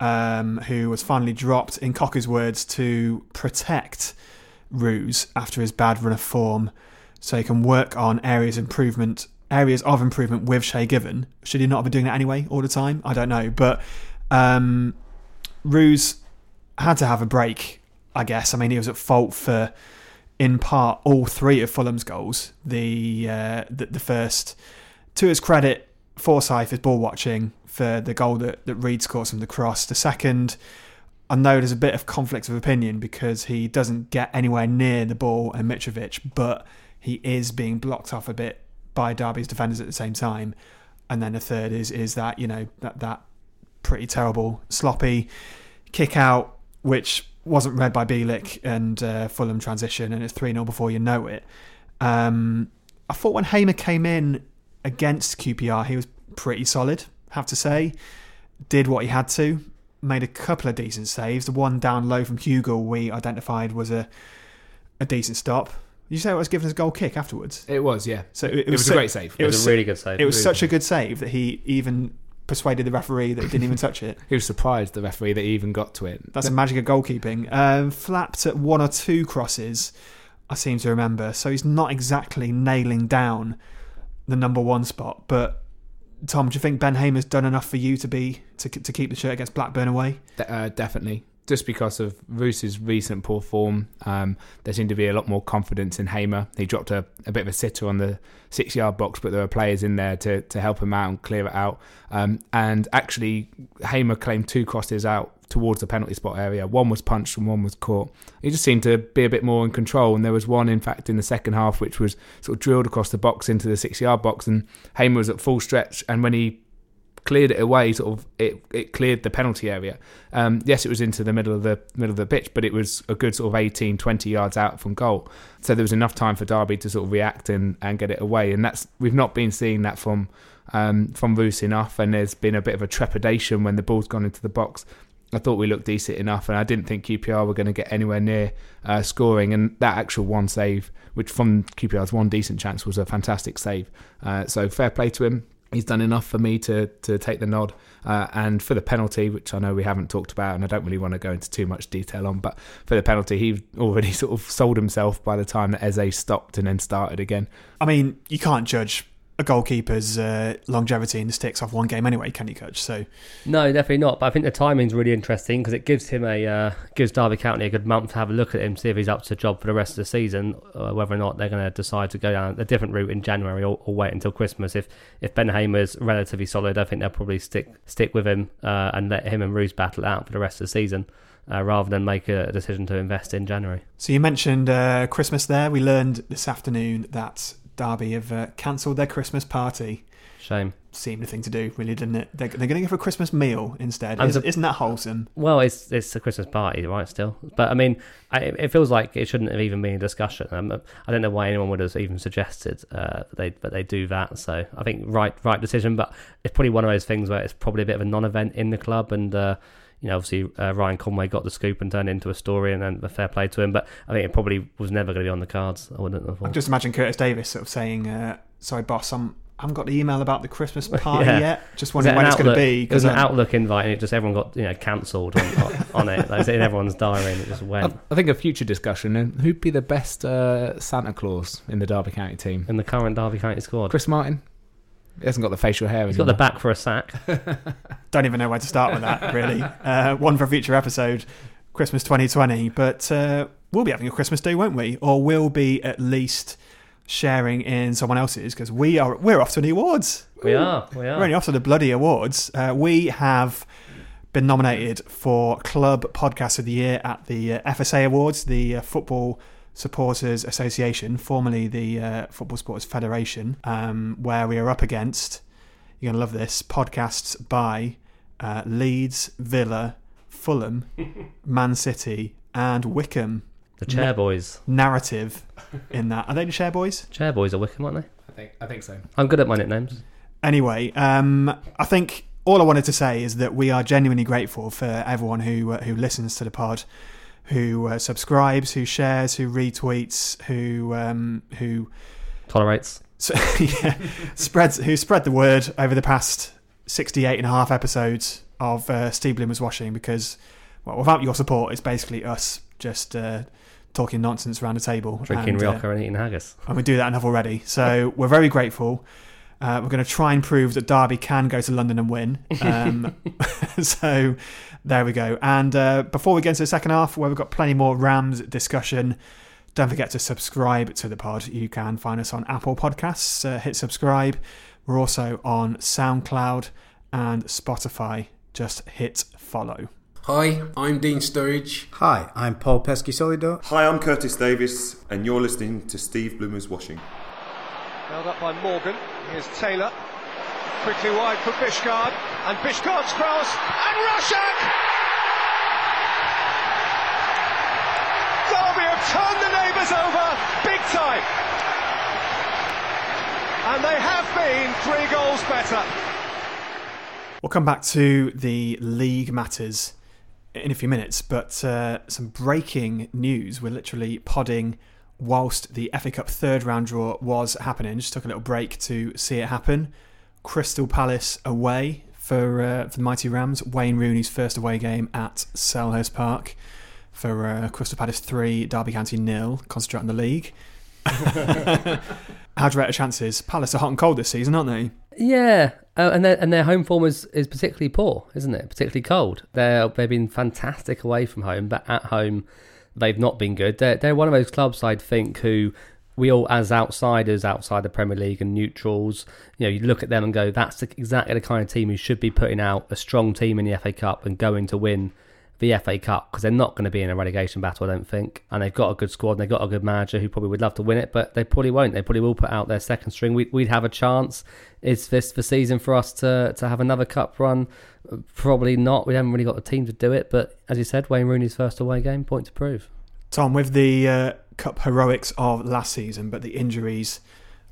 um, who was finally dropped, in Cocu's words, to protect Roos after his bad run of form, so he can work on areas improvement, areas of improvement with Shay Given. Should he not have been doing that anyway all the time? I don't know, but um, Roos had to have a break, I guess. I mean, he was at fault for, in part, all three of Fulham's goals. The uh, the, the first, to his credit, Forsyth is ball watching for the goal that, that Reed scores from the cross. The second, I know there's a bit of conflict of opinion because he doesn't get anywhere near the ball and Mitrovic, but he is being blocked off a bit by Derby's defenders at the same time. And then the third is is that you know that that pretty terrible sloppy kick out, which wasn't read by Bielik and uh, Fulham transition, and it's three 0 before you know it. Um, I thought when Hamer came in against QPR, he was pretty solid. Have to say, did what he had to, made a couple of decent saves. The one down low from Hugo we identified was a a decent stop. You say it was given his goal kick afterwards. It was, yeah. So it, It was, so- a great save. It It was was a really good save. It was Really such a good. good save that he even persuaded the referee that he didn't even touch it. He was surprised, the referee, that he even got to it. That's the magic of goalkeeping. Um, flapped at one or two crosses, I seem to remember. So he's not exactly nailing down the number one spot. But Tom, do you think Ben Hamer's done enough for you to be to to keep the shirt against Blackburn away? Uh, definitely. Just because of Roos's recent poor form, um, there seemed to be a lot more confidence in Hamer. He dropped a, a bit of a sitter on the six yard box, but there were players in there to, to help him out and clear it out. Um, and actually, Hamer claimed two crosses out towards the penalty spot area. One was punched and one was caught. He just seemed to be a bit more in control. And there was one, in fact, in the second half, which was sort of drilled across the box into the six yard box. And Hamer was at full stretch. And when he cleared it away. Sort of, it, it cleared the penalty area. Um, yes, it was into the middle of the middle of the pitch, but it was a good sort of 18, 20 yards out from goal. So there was enough time for Derby to sort of react and, and get it away. And that's we've not been seeing that from um, from Roos enough. And there's been a bit of a trepidation when the ball's gone into the box. I thought we looked decent enough, and I didn't think QPR were going to get anywhere near uh, scoring. And that actual one save, which from QPR's one decent chance, was a fantastic save. Uh, so fair play to him. He's done enough for me to to take the nod. Uh, and for the penalty, which I know we haven't talked about, and I don't really want to go into too much detail on, but for the penalty, he already sort of sold himself by the time that Eze stopped and then started again. I mean, you can't judge a goalkeeper's uh, longevity in the sticks off one game anyway, can you, Coach? So No, definitely not. But I think the timing's really interesting because it gives him a uh, gives Derby County a good month to have a look at him, see if he's up to the job for the rest of the season, uh, whether or not they're going to decide to go down a different route in January or, or wait until Christmas. If if Ben Hamer's relatively solid, I think they'll probably stick stick with him uh, and let him and Roos battle out for the rest of the season. Uh, rather than make a decision to invest in January. So you mentioned uh, Christmas there. We learned this afternoon that Derby have uh, cancelled their Christmas party. Shame. Seemed the thing to do, really, didn't it? They're, they're going to go for a Christmas meal instead. Is, sup- isn't that wholesome? Well, it's it's a Christmas party, right? Still, but I mean, I, it feels like it shouldn't have even been a discussion. Um, I don't know why anyone would have even suggested uh, that they that they do that. So I think right right decision, but it's probably one of those things where it's probably a bit of a non-event in the club, and uh, you know, obviously uh, Ryan Conway got the scoop and turned it into a story, and then a fair play to him. But I think it probably was never going to be on the cards. I wouldn't have I thought. just imagine Curtis Davies sort of saying, uh, "Sorry, boss, I'm." I haven't got the email about the Christmas party Yeah. yet. Just Was wondering it when an it's going to be. It was an I'm- Outlook invite, and it just everyone got you know cancelled on, on it. Like, in everyone's diary, and it just I, went. I think a future discussion, and who'd be the best uh, Santa Claus in the Derby County team? in the current Derby County squad. Chris Martin? He hasn't got the facial hair. He's got the back for a sack. don't even know where to start with that, really. Uh, one for a future episode, Christmas 2020. But uh, we'll be having a Christmas do, won't we? Or we'll be at least sharing in someone else's because we are we're off to the awards. We are. We are. We're only off to the bloody awards. Uh, we have been nominated for Club Podcast of the Year at the uh, FSA Awards, the uh, Football Supporters Association, formerly the uh, Football Supporters Federation, um, where we are up against, you're going to love this, podcasts by uh, Leeds, Villa, Fulham, Man City, and Wycombe. The chair boys. Narrative in that. Are they the Share Boys? Chair boys are Wycombe, aren't they? I think, I think so. I'm good at my nicknames. Anyway, um, I think all I wanted to say is that we are genuinely grateful for everyone who uh, who listens to the pod, who uh, subscribes, who shares, who retweets, who um, who Tolerates. so, yeah, spreads who spread the word over the past 68 and a half episodes of uh, Steve Bloomer's washing because well, without your support, it's basically us just uh, talking nonsense around a table, Drinking and, uh, Rioja and eating haggis. and we do that enough already. So we're very grateful. Uh, we're going to try and prove that Derby can go to London and win. Um, so there we go. And uh, before we get into the second half, where we've got plenty more Rams discussion, don't forget to subscribe to the pod. You can find us on Apple Podcasts. Uh, hit subscribe. We're also on SoundCloud and Spotify. Just hit follow. Hi, I'm Dean Sturridge. Hi, I'm Paul Peschisolido. Hi, I'm Curtis Davies, and you're listening to Steve Bloomer's Washing. Held up by Morgan. Here's Taylor. Quickly wide for Bishcard. And Bishcard's cross. And Rashak! Derby have turned the neighbours over big time. And they have been three goals better. We'll come back to the league matters in a few minutes, but uh, some breaking news. We're literally podding whilst the FA Cup third round draw was happening. Just took a little break to see it happen. Crystal Palace away for uh, for the mighty Rams. Wayne Rooney's first away game at Selhurst Park for uh, Crystal Palace three, Derby County nil. Concentrate on the league. How do you rate the chances? Palace are hot and cold this season, aren't they? Yeah, uh, and their and their home form is, is particularly poor, isn't it? Particularly cold. They're they've been fantastic away from home, but at home they've not been good. They're they're one of those clubs I'd think who we all as outsiders outside the Premier League and neutrals, you know, you look at them and go, that's the, exactly the kind of team who should be putting out a strong team in the FA Cup and going to win the FA Cup because they're not going to be in a relegation battle, I don't think. And they've got a good squad and they've got a good manager who probably would love to win it, but they probably won't. They probably will put out their second string. We, would have a chance. Is this the season for us to, to have another cup run? Probably not. We haven't really got the team to do it. But as you said, Wayne Rooney's first away game, point to prove. Tom, with the uh, cup heroics of last season, but the injuries,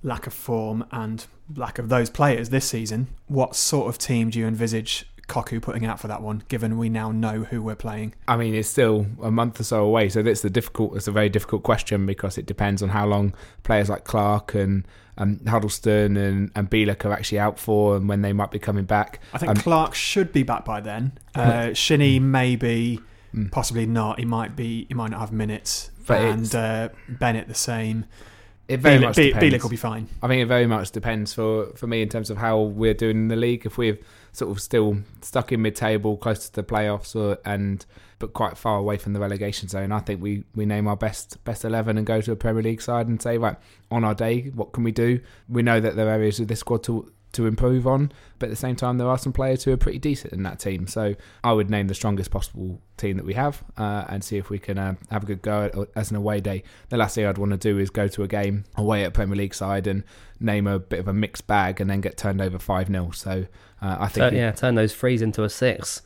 lack of form, and lack of those players this season, what sort of team do you envisage Cocu putting out for that one, given we now know who we're playing? I mean, it's still a month or so away, so that's the difficult. It's a very difficult question because it depends on how long players like Clark and um, Huddlestone and and Bielik are actually out for, and when they might be coming back. I think Um, Clark should be back by then. Uh, Shinnie maybe, possibly not. He might be. He might not have minutes. But and uh, Bennett the same. It very much depends. Will be fine. I think it very much depends for, for me in terms of how we're doing in the league. If we're sort of still stuck in mid-table, close to the playoffs, or and but quite far away from the relegation zone, I think we, we name our best best eleven and go to a Premier League side and say, right, on our day, what can we do? We know that there are areas of this squad to to improve on, but at the same time, there are some players who are pretty decent in that team. So I would name the strongest possible team that we have uh, and see if we can uh, have a good go at, as an away day. The last thing I'd want to do is go to a game away at Premier League side and name a bit of a mixed bag and then get turned over 5 0. So uh, I think. Turn, yeah, turn those threes into a six.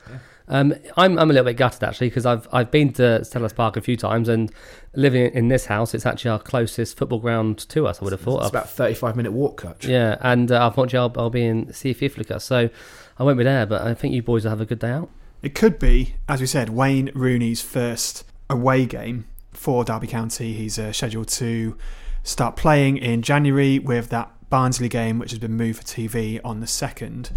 Um, I'm I'm a little bit gutted actually because I've I've been to Selhurst Park a few times and living in this house, it's actually our closest football ground to us. I would have thought. It's about a 35 minute walk, coach. yeah, and uh, unfortunately, I'll, I'll be in CF so I won't be there. But I think you boys will have a good day out. It could be, as we said, Wayne Rooney's first away game for Derby County. He's uh, scheduled to start playing in January with that Barnsley game, which has been moved for TV on the second.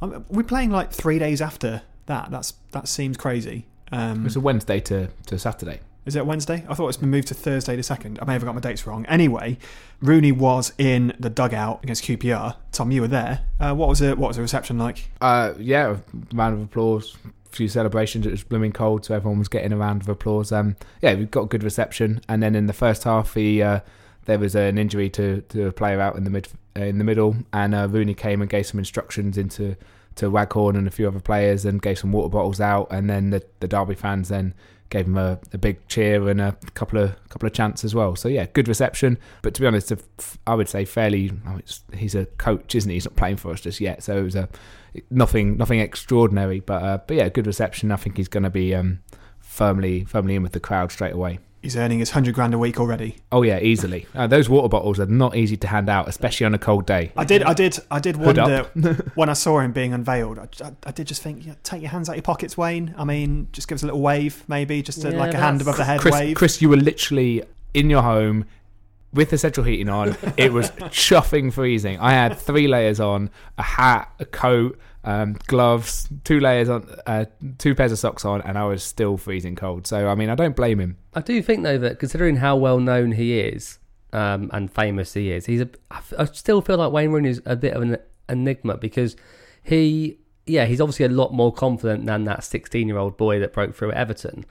Um, We're playing like three days after that. That's that seems crazy. Um, It's a Wednesday to, to Saturday. is it Wednesday? I thought it's been moved to Thursday the second. I may have got my dates wrong. Anyway, Rooney was in the dugout against QPR. Tom, you were there. Uh, what was it? What was the reception like? Uh, yeah, round of applause. Few celebrations. It was blooming cold, so everyone was getting a round of applause. Um, yeah, we got a good reception, and then in the first half, he uh, there was an injury to, to a player out in the mid in the middle, and uh, Rooney came and gave some instructions into to Waghorn and a few other players, and gave some water bottles out, and then the, the Derby fans then gave him a, a big cheer and a couple of couple of chants as well. So yeah, good reception. But to be honest, I would say fairly. He's a coach, isn't he? He's not playing for us just yet, so it was a nothing nothing extraordinary. But uh, but yeah, good reception. I think he's going to be um, firmly firmly in with the crowd straight away. He's earning his hundred grand a week already. Oh yeah, easily. Uh, those water bottles are not easy to hand out, especially on a cold day. I did, I did, I did wonder when I saw him being unveiled. I, I, I did just think, yeah, take your hands out of your pockets, Wayne. I mean, just give us a little wave, maybe, just a, Yeah, like a hand above the head Chris, wave. Chris, you were literally in your home with the central heating on. It was chuffing freezing. I had three layers on, a hat, a coat, um, gloves, two layers on, uh, two pairs of socks on, and I was still freezing cold. So I mean, I don't blame him. I do think though that considering how well known he is, um, and famous he is, he's a. I still feel like Wayne Rooney is a bit of an enigma because he, yeah, he's obviously a lot more confident than that 16 year old boy that broke through at Everton,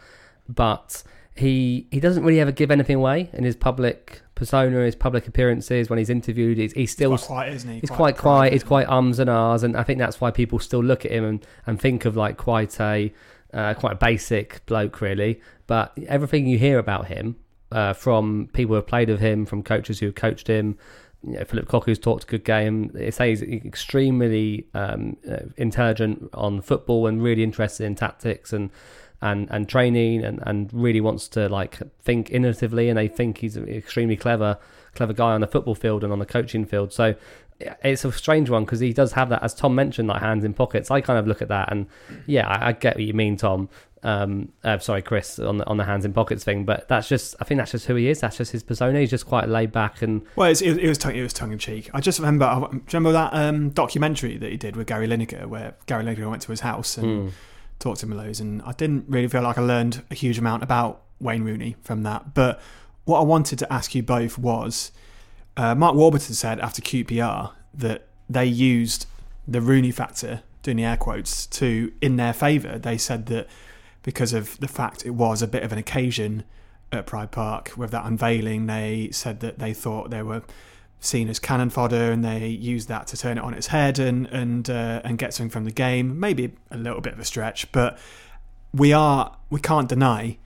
but he he doesn't really ever give anything away in his public persona, his public appearances when he's interviewed. He's, he's still Quite quiet, isn't he? He's quite, quiet. private, He's quite ums and ahs, and I think that's why people still look at him and, and think of like quite a uh, quite a basic bloke, really. But everything you hear about him uh, from people who have played with him, from coaches who have coached him, you know, Phillip Cocu, who's talked a good game, they say he's extremely um, uh, intelligent on football and really interested in tactics and and, and training and, and really wants to like think innovatively and they think he's an extremely clever clever guy on the football field and on the coaching field. So it's a strange one because he does have that, as Tom mentioned, like hands in pockets. I kind of look at that and yeah, I, I get what you mean, Tom. Um, uh, sorry, Chris, on the on the hands in pockets thing, but that's just I think that's just who he is. That's just his persona. He's just quite laid back and Well, it's, it, it was tongue, it was tongue in cheek. I just remember. I- remember that um, documentary that he did with Gary Lineker, where Gary Lineker went to his house and talked to loads? And I didn't really feel like I learned a huge amount about Wayne Rooney from that. But what I wanted to ask you both was, uh, Mark Warburton said after QPR that they used the Rooney factor, doing the air quotes, to in their favour. They said that because of the fact it was a bit of an occasion at Pride Park with that unveiling, they said that they thought they were seen as cannon fodder, and they use that to turn it on its head and and uh, and get something from the game. Maybe a little bit of a stretch, but we are we can't deny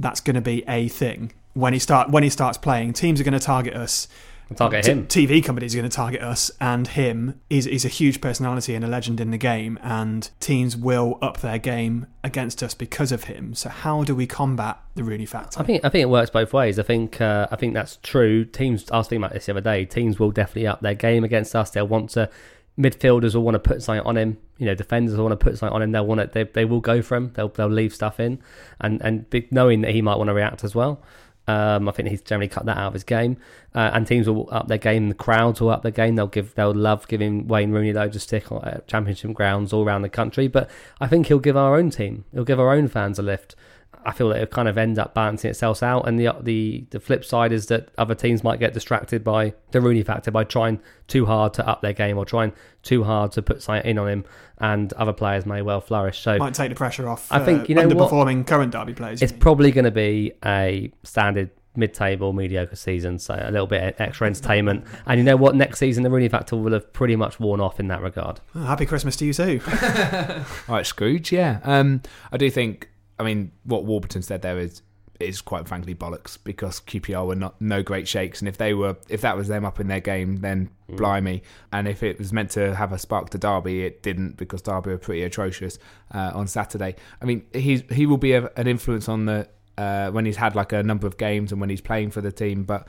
that's going to be a thing when he start when he starts playing. Teams are going to target us. Target T- him. TV companies are going to target us, and him. He's, he's a huge personality and a legend in the game, and teams will up their game against us because of him. So how do we combat the Rooney factor? I think I think it works both ways. I think uh, I think that's true. Teams, I was thinking about this the other day. Teams will definitely up their game against us. They'll want to. Midfielders will want to put something on him. You know, defenders will want to put something on him. They'll want it. They, they will go for him. They'll they'll leave stuff in, and and knowing that he might want to react as well. Um, I think he's generally cut that out of his game, uh, and teams will up their game. The crowds will up their game. They'll give, they'll love giving Wayne Rooney loads of stick on uh, championship grounds all around the country. But I think he'll give our own team, he'll give our own fans a lift. I feel that it'll kind of end up balancing itself out. And the the the flip side is that other teams might get distracted by the Rooney factor by trying too hard to up their game or trying too hard to put something in on him, and other players may well flourish. So Might take the pressure off. I think, uh, you know what? underperforming current Derby players. it's probably going to be a standard mid-table mediocre season so a little bit of extra entertainment and you know what next season the Rooney factor will have pretty much worn off in that regard Oh, happy Christmas to you too. All right, Scrooge. Yeah, um, I do think. I mean, what Warburton said there is is quite frankly bollocks because QPR were not no great shakes, and if they were, if that was them up in their game, then blimey. And if it was meant to have a spark to Derby, it didn't because Derby were pretty atrocious uh, on Saturday. I mean, he's he will be a, an influence on the uh, when he's had like a number of games and when he's playing for the team, but.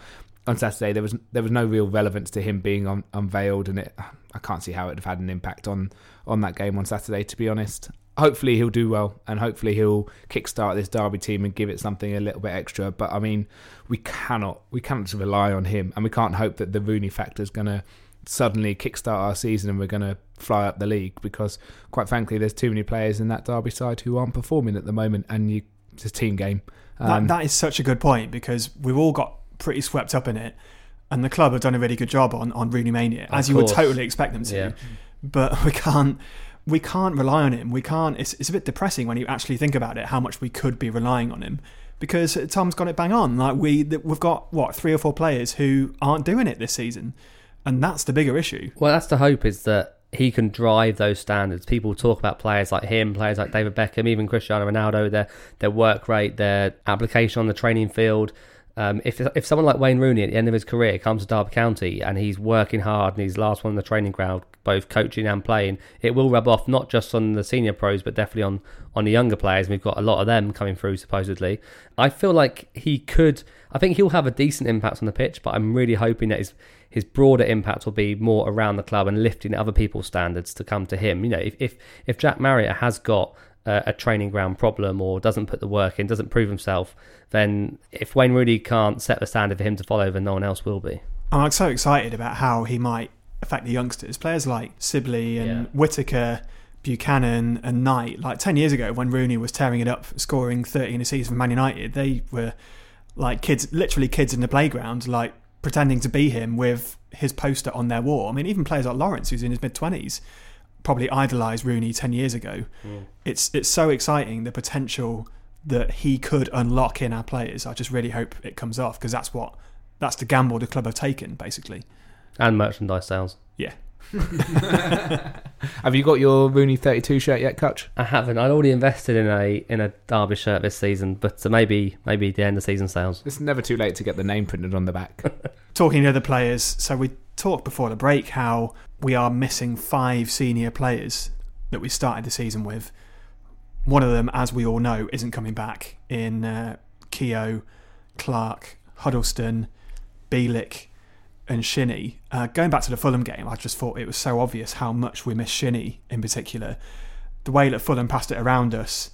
On Saturday, there was there was no real relevance to him being on, unveiled, and it I can't see how it would have had an impact on on that game on Saturday. To be honest, hopefully he'll do well, and hopefully he'll kickstart this Derby team and give it something a little bit extra. But I mean, we cannot we cannot just rely on him, and we can't hope that the Rooney factor is going to suddenly kickstart our season and we're going to fly up the league because, quite frankly, there's too many players in that Derby side who aren't performing at the moment, and you, it's a team game. Um, that, that is such a good point because we've all got pretty swept up in it, and the club have done a really good job on on Rooney Mania, as you would totally expect them to. Yeah. But we can't we can't rely on him. We can't. It's it's a bit depressing when you actually think about it, how much we could be relying on him. Because Tom's got it bang on. Like we, we've got what three or four players who aren't doing it this season, and that's the bigger issue. well that's the hope is that he can drive those standards people talk about players like him players like David Beckham even Cristiano Ronaldo their their work rate their application on the training field um, if if someone like Wayne Rooney at the end of his career comes to Derby County and he's working hard and he's last one on the training ground, both coaching and playing, it will rub off not just on the senior pros but definitely on on the younger players. We've got a lot of them coming through supposedly. I feel like he could. I think he'll have a decent impact on the pitch, but I'm really hoping that his his broader impact will be more around the club and lifting other people's standards to come to him. You know, if if, if Jack Marriott has got a, a training ground problem or doesn't put the work in, doesn't prove himself, then if Wayne Rooney can't set the standard for him to follow, then no one else will be. I'm like so excited about how he might affect the youngsters. Players like Sibley and Yeah. Whittaker, Buchanan and Knight. Like ten years ago, when Rooney was tearing it up, scoring 30 in a season for Man United, they were like kids, literally kids in the playground, like pretending to be him with his poster on their wall. I mean, even players like Lawrence, who's in his mid twenties, probably idolised Rooney ten years ago. It's it's so exciting the potential that he could unlock in our players. I just really hope it comes off because that's what that's the gamble the club have taken, basically. And merchandise sales. Yeah. Have you got your Rooney 32 shirt yet, Cutch? I haven't. I'd already invested in a in a Derby shirt this season, but uh, maybe maybe the end of season sales. It's never too late to get the name printed on the back. Talking to other players, so we talked before the break how we are missing five senior players that we started the season with. One of them, as we all know, isn't coming back in uh, Keogh, Clark, Huddlestone, Bielik, and Shinnie. Uh, going back to the Fulham game, I just thought it was so obvious how much we miss Shinnie in particular. The way that Fulham passed it around us,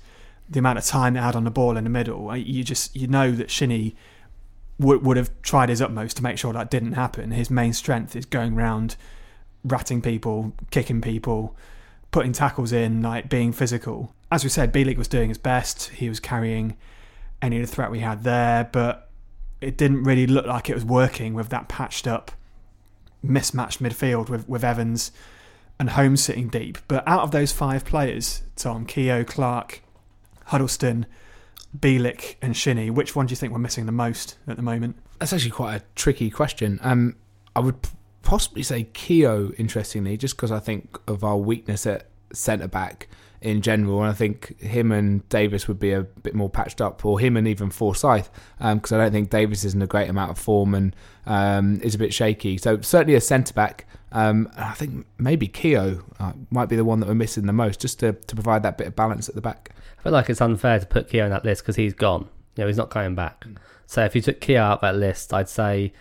the amount of time they had on the ball in the middle, uh, you just you know that Shinnie would would have tried his utmost to make sure that didn't happen. His main strength is going round, ratting people, kicking people, putting tackles in, like being physical. As we said, Bielik was doing his best. He was carrying any of the threat we had there, but it didn't really look like it was working with that patched up, mismatched midfield with, with Evans and Holmes sitting deep. But out of those five players, Tom, Keogh, Clark, Huddlestone, Bielik, and Shinnie, which one do you think we're missing the most at the moment? That's actually quite a tricky question. Um, I would possibly say Keogh, interestingly, just because I think of our weakness at centre back in general, and I think him and Davies would be a bit more patched up, or him and even Forsyth, because I don't think Davies is in a great amount of form and um, is a bit shaky. So certainly a centre back. Um, I think maybe Keogh uh, might be the one that we're missing the most, just to, to provide that bit of balance at the back. I feel like it's unfair to put Keogh on that list because he's gone. You know, he's not coming back. So if you took Keogh out that list, I'd say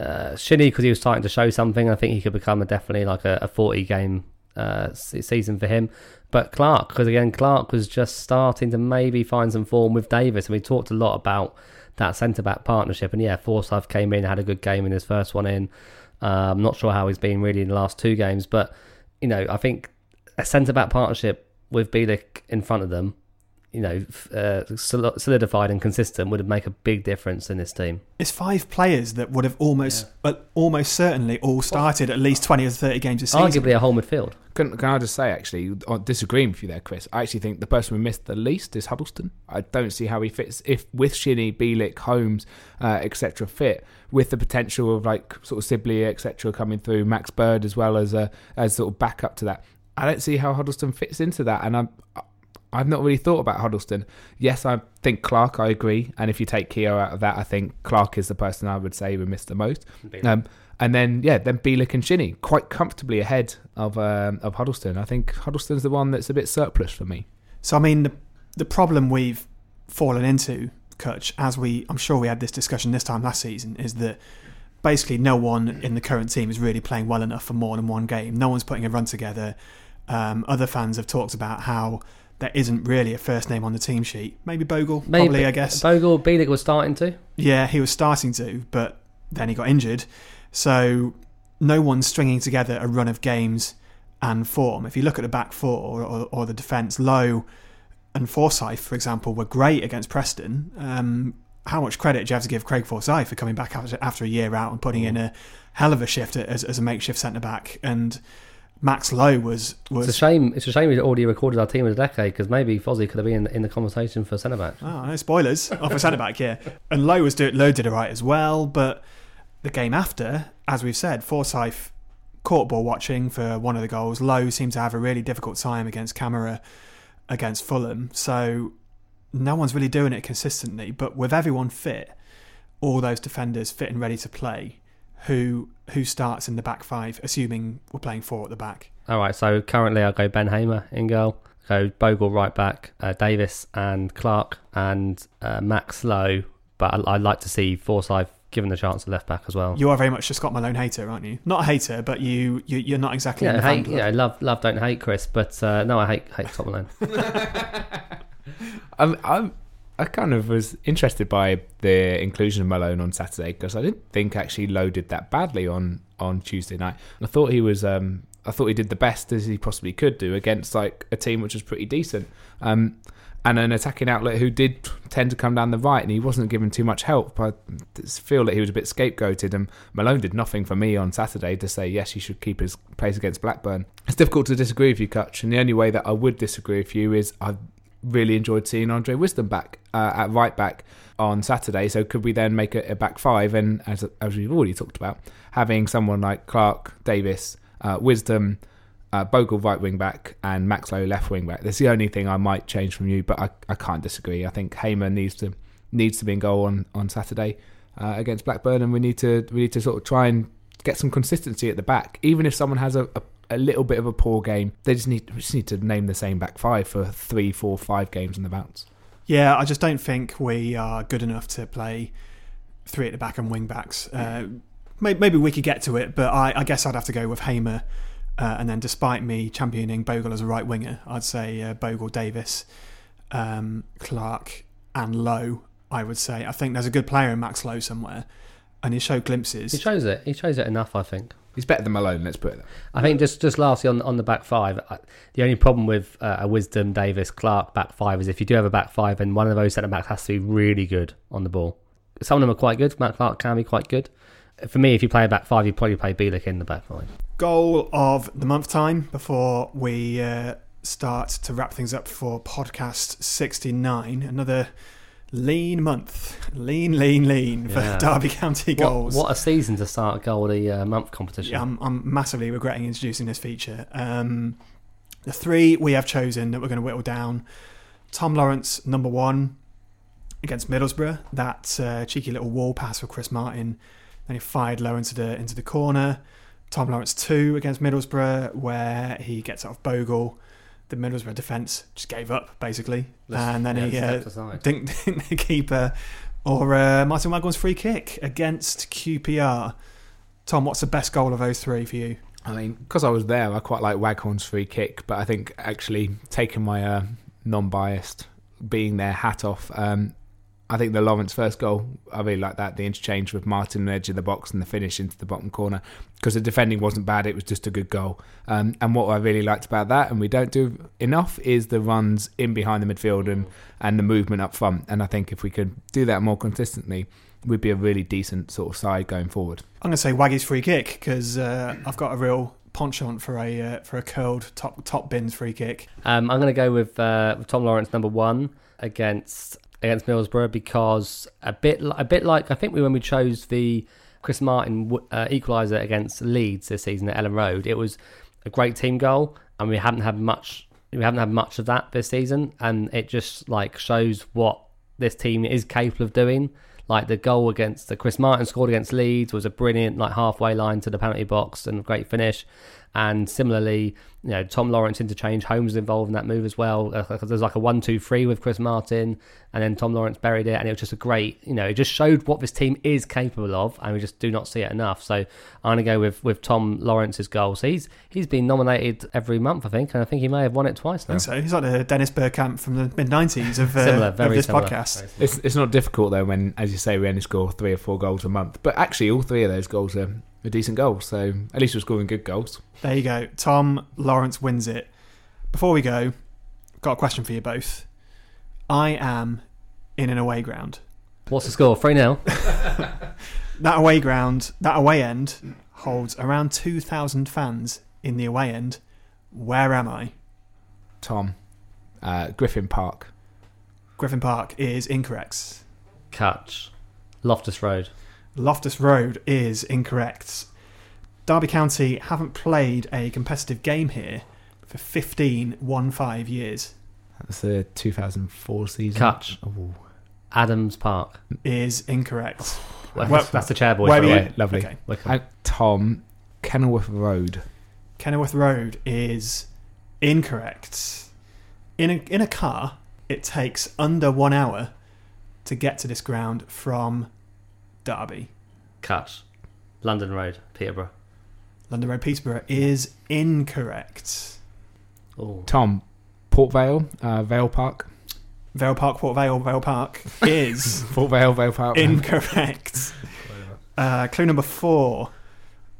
uh, Shinnie because he was starting to show something. I think he could become a definitely like a, a 40 game uh, season for him. But Clark, because again, Clark was just starting to maybe find some form with Davies, and we talked a lot about that centre back partnership. And yeah, Forsyth came in, had a good game in his first one in. Uh, I'm not sure how he's been really in the last two games, but you know, I think a centre back partnership with Bielik in front of them, you know, uh, solidified and consistent would have make a big difference in this team. It's five players that would have almost, but almost certainly all started at least 20 or 30 games this season. Arguably a whole midfield. Can, can I just say, actually, on disagreeing with you there, Chris? I actually think the person we missed the least is Huddlestone. I don't see how he fits if with Shinnie, Bielik, Holmes, uh, etc. fit with the potential of like sort of Sibley, etc. coming through, Max Bird as well as a as sort of backup to that. I don't see how Huddlestone fits into that, and I'm. I've not really thought about Huddlestone. Yes, I think Clark. I agree, and if you take Keogh out of that, I think Clark is the person I would say we missed the most. Um, and then yeah, then Bielik and Shinny quite comfortably ahead of um, of Huddlestone. I think Huddlestone's the one that's a bit surplus for me. So I mean, the, the problem we've fallen into, Kutch, as we, I'm sure we had this discussion this time last season, is that basically no one in the current team is really playing well enough for more than one game. No one's putting a run together. Um, other fans have talked about how there isn't really a first name on the team sheet. Maybe Bogle, Maybe probably, I guess. Bogle, Bielik was starting to. Yeah, he was starting to, but then he got injured. So no one's stringing together a run of games and form. If you look at the back four or, or, or the defence, Lowe and Forsyth, for example, were great against Preston. Um, how much credit do you have to give Craig Forsyth for coming back after, after a year out and putting in a hell of a shift as, as a makeshift centre back? And Max Lowe was was It's a shame. It's a shame we already recorded our team of the decade because maybe Fozzie could have been in, in the conversation for centre back. Oh, ah, no spoilers off a centre back, yeah. And Lowe was do, Lowe did it right as well, but the game after, as we've said, Forsyth caught ball watching for one of the goals. Lowe seemed to have a really difficult time against Camera against Fulham, so no one's really doing it consistently. But with everyone fit, all those defenders fit and ready to play, who who starts in the back five, assuming we're playing four at the back? All right. So currently, I go Ben Hamer in goal. Go Bogle right back, uh, Davies and Clark and uh, Max Lowe. But I, I'd like to see Forsyth given the chance at left back as well. You are very much a Scott Malone hater, aren't you? Not a hater, but you, you you're not exactly. in yeah, the hate, yeah, love, love, don't hate Chris, but uh, no, I hate, hate Scott Malone. I'm, I'm, I kind of was interested by the inclusion of Malone on Saturday because I didn't think actually loaded that badly on, on Tuesday night. I thought he was, um, I thought he did the best as he possibly could do against like a team which was pretty decent. Um, and an attacking outlet who did tend to come down the right, and he wasn't given too much help. I feel that he was a bit scapegoated, and Malone did nothing for me on Saturday to say yes, he should keep his place against Blackburn. It's difficult to disagree with you, Cutch, and the only way that I would disagree with you is I really enjoyed seeing Andre Wisdom back uh, at right back on Saturday. So could we then make it a back five? And as as we've already talked about, having someone like Clark Davies, uh, Wisdom uh, Bogle right wing back and Max Lowe left wing back. That's the only thing I might change from you, but I, I can't disagree. I think Hamer needs to needs to be in goal on on Saturday uh, against Blackburn, and we need to we need to sort of try and get some consistency at the back. Even if someone has a, a, a little bit of a poor game, they just need just need to name the same back five for three, four, five games in the bounce. Yeah, I just don't think we are good enough to play three at the back and wing backs. Uh, maybe we could get to it, but I, I guess I'd have to go with Hamer uh, and then, despite me championing Bogle as a right winger, I'd say uh, Bogle, Davies, um, Clark, and Lowe. I would say I think there's a good player in Max Lowe somewhere, and he showed glimpses. He shows it. He shows it enough, I think. He's better than Malone. Let's put it. That. I think just just lastly on on the back five, the only problem with uh, a Wisdom, Davies, Clark back five is if you do have a back five, and one of those centre backs has to be really good on the ball. Some of them are quite good. Matt Clark can be quite good. For me, if you play a back five, you probably play Bielik in the back five goal of the month time before we uh, start to wrap things up for podcast 69. Another lean month. Lean, lean, lean yeah. for Derby County goals. What, what, a season to start a goal uh, month competition. Yeah, I'm, I'm, massively regretting introducing this feature. Um, the three we have chosen that we're going to whittle down Tom Lawrence, number one, against Middlesbrough. That uh, cheeky little wall pass for Chris Martin. Then he fired low into the into the corner. Tom Lawrence 2 against Middlesbrough, where he gets out of Bogle. The Middlesbrough defence just gave up, basically. Let's, and then yeah, he uh, didn't, didn't the keeper or uh, Martin Waghorn's free kick against QPR. Tom, what's the best goal of those three for you? I mean, because I was there, I quite like Waghorn's free kick, but I think actually taking my uh, non biased, being there hat off, um, I think the Lawrence first goal, I really like that. The interchange with Martin on the edge of the box and the finish into the bottom corner because the defending wasn't bad. It was just a good goal. Um, and what I really liked about that, and we don't do enough, is the runs in behind the midfield and, and the movement up front. And I think if we could do that more consistently, we'd be a really decent sort of side going forward. I'm going to say Waggy's free kick because uh, I've got a real penchant for a uh, for a curled top top bins free kick. Um, I'm going to go with, uh, with Tom Lawrence number one against against Middlesbrough because a bit a bit like I think we when we chose the Chris Martin uh, equaliser against Leeds this season at Elland Road, it was a great team goal, and we haven't had much we haven't had much of that this season, and it just like shows what this team is capable of doing. Like the goal against the Chris Martin scored against Leeds was a brilliant like halfway line to the penalty box and great finish. And similarly, you know, Tom Lawrence interchange, Holmes involved in that move as well. Uh, there's like a one-two-three with Chris Martin, and then Tom Lawrence buried it, and it was just a great, you know, it just showed what this team is capable of, and we just do not see it enough. So I'm gonna go with with Tom Lawrence's goal. So he's he's been nominated every month, I think, and I think he may have won it twice now. I think so. He's like the Dennis Bergkamp from the mid '90s of, uh, similar, very of this similar. podcast. It's it's not difficult though when, as you say, we only score three or four goals a month, but actually all three of those goals are a decent goal. So at least we're scoring good goals. There you go. Tom Lawrence wins it. Before we go, got a question for you both. I am in an away ground. What's the score? 3 0. that away ground, that away end, holds around 2,000 fans in the away end. Where am I? Tom. Uh, Griffin Park. Griffin Park is incorrect. Catch. Loftus Road. Loftus Road is incorrect. Derby County haven't played a competitive game here for 15 1 5 years. That's the 2004 season. Catch. Oh. Adams Park. Is incorrect. well, well, that's the chair boy. Where you? Lovely. Okay. Uh, Tom, Kenilworth Road. Kenilworth Road is incorrect. In a, in a car, it takes under one hour to get to this ground from Derby. Cut. London Road, Peterborough. London Road, Peterborough is incorrect. Oh. Tom, Port Vale, uh, Vale Park. Vale Park, Port Vale, Vale Park is Port Vale, Vale Park. Incorrect. uh, clue number four: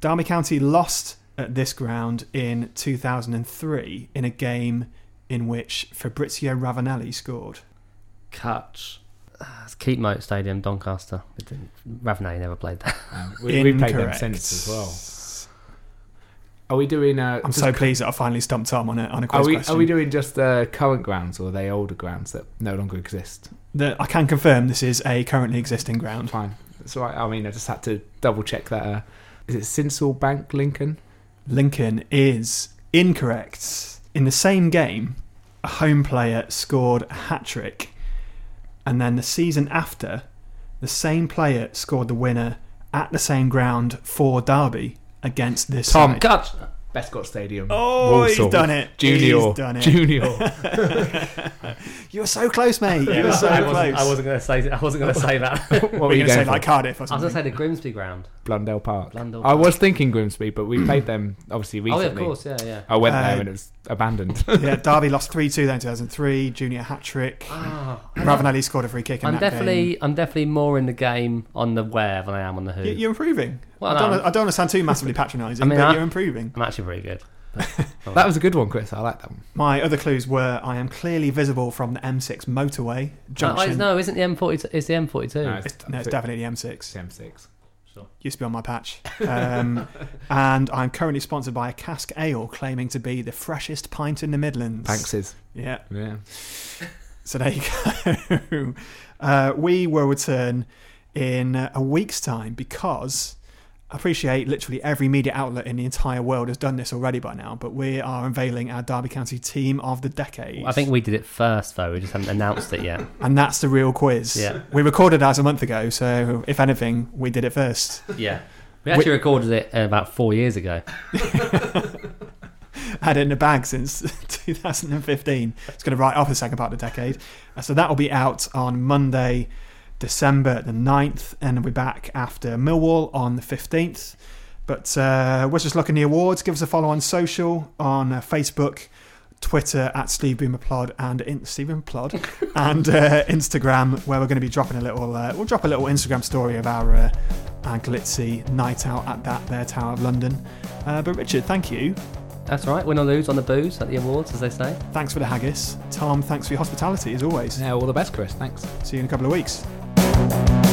Derby County lost at this ground in 2003 in a game in which Fabrizio Ravanelli scored? Catch. It's Keepmoat Stadium, Doncaster. It never played there. Um, we, we played them since as well. Are we doing? Uh, I'm so pleased that I finally stumped Tom on a, on a quiz Are we, question. are we doing just uh, current grounds or are they older grounds that no longer exist? The- I can confirm this is a currently existing ground. Fine. That's all right. I mean, I just had to double check that. Uh, is it Sincil Bank, Lincoln? Lincoln is incorrect. In the same game, a home player scored a hat trick, and then the season after, the same player scored the winner at the same ground for Derby against this Tom, side. Catch. Bescott Stadium. Oh, he's done it. Junior. He's done it. Junior. You were so close, mate. you were so I close. wasn't, I wasn't going to say. I wasn't going to say that. what Were were you you going to say going like? Cardiff or I was something? going to say the Grimsby ground. Blundell Park. Blundell I was thinking Grimsby, but we played them obviously Oh, recently. yeah, of course. Yeah, yeah. I went Uh, there and it was abandoned. yeah, Derby lost 3 2 then in 2003. Junior hat trick. Ah, Ravanelli scored a free kick in I'm that definitely, game. I'm definitely more in the game on the where than I am on the who. You- You're improving. Well, I, don't, no. I don't want to sound too massively patronising, I mean, but I- you're improving. I'm actually pretty good. that was a good one, Chris. I like that one. My other clues were I am clearly visible from the M6 motorway Uh, junction. no, isn't the M42? It's the M42. No, It's, no, it's definitely the M6. It's M6. Used to be on my patch. Um, and I'm currently sponsored by a cask ale claiming to be the freshest pint in the Midlands. Banks's. Yeah. Yeah. So there you go. Uh, we will return in a week's time because I appreciate literally every media outlet in the entire world has done this already by now, but we are unveiling our Derby County team of the decade. I think we did it first, though. We just haven't announced it yet. and that's the real quiz. Yeah. We recorded ours a month ago, so if anything, we did it first. Yeah. We actually recorded it about four years ago. Had it in the bag since 2015. It's going to write off the second part of the decade. So that will be out on Monday, December the 9th, and we're back after Millwall on the 15th. But uh, we're just looking at the awards. Give us a follow on social, on uh, Facebook, Twitter at Steve Bloomer Pod and in, Stephen Plod and uh, Instagram, where we're going to be dropping a little. Uh, we'll drop a little Instagram story of our uh, our glitzy night out at that there Tower of London. Uh, but Richard, thank you. That's right. Win or lose on the booze at the awards, as they say. Thanks for the haggis. Tom, thanks for your hospitality as always. Yeah, all the best, Chris. Thanks. See you in a couple of weeks you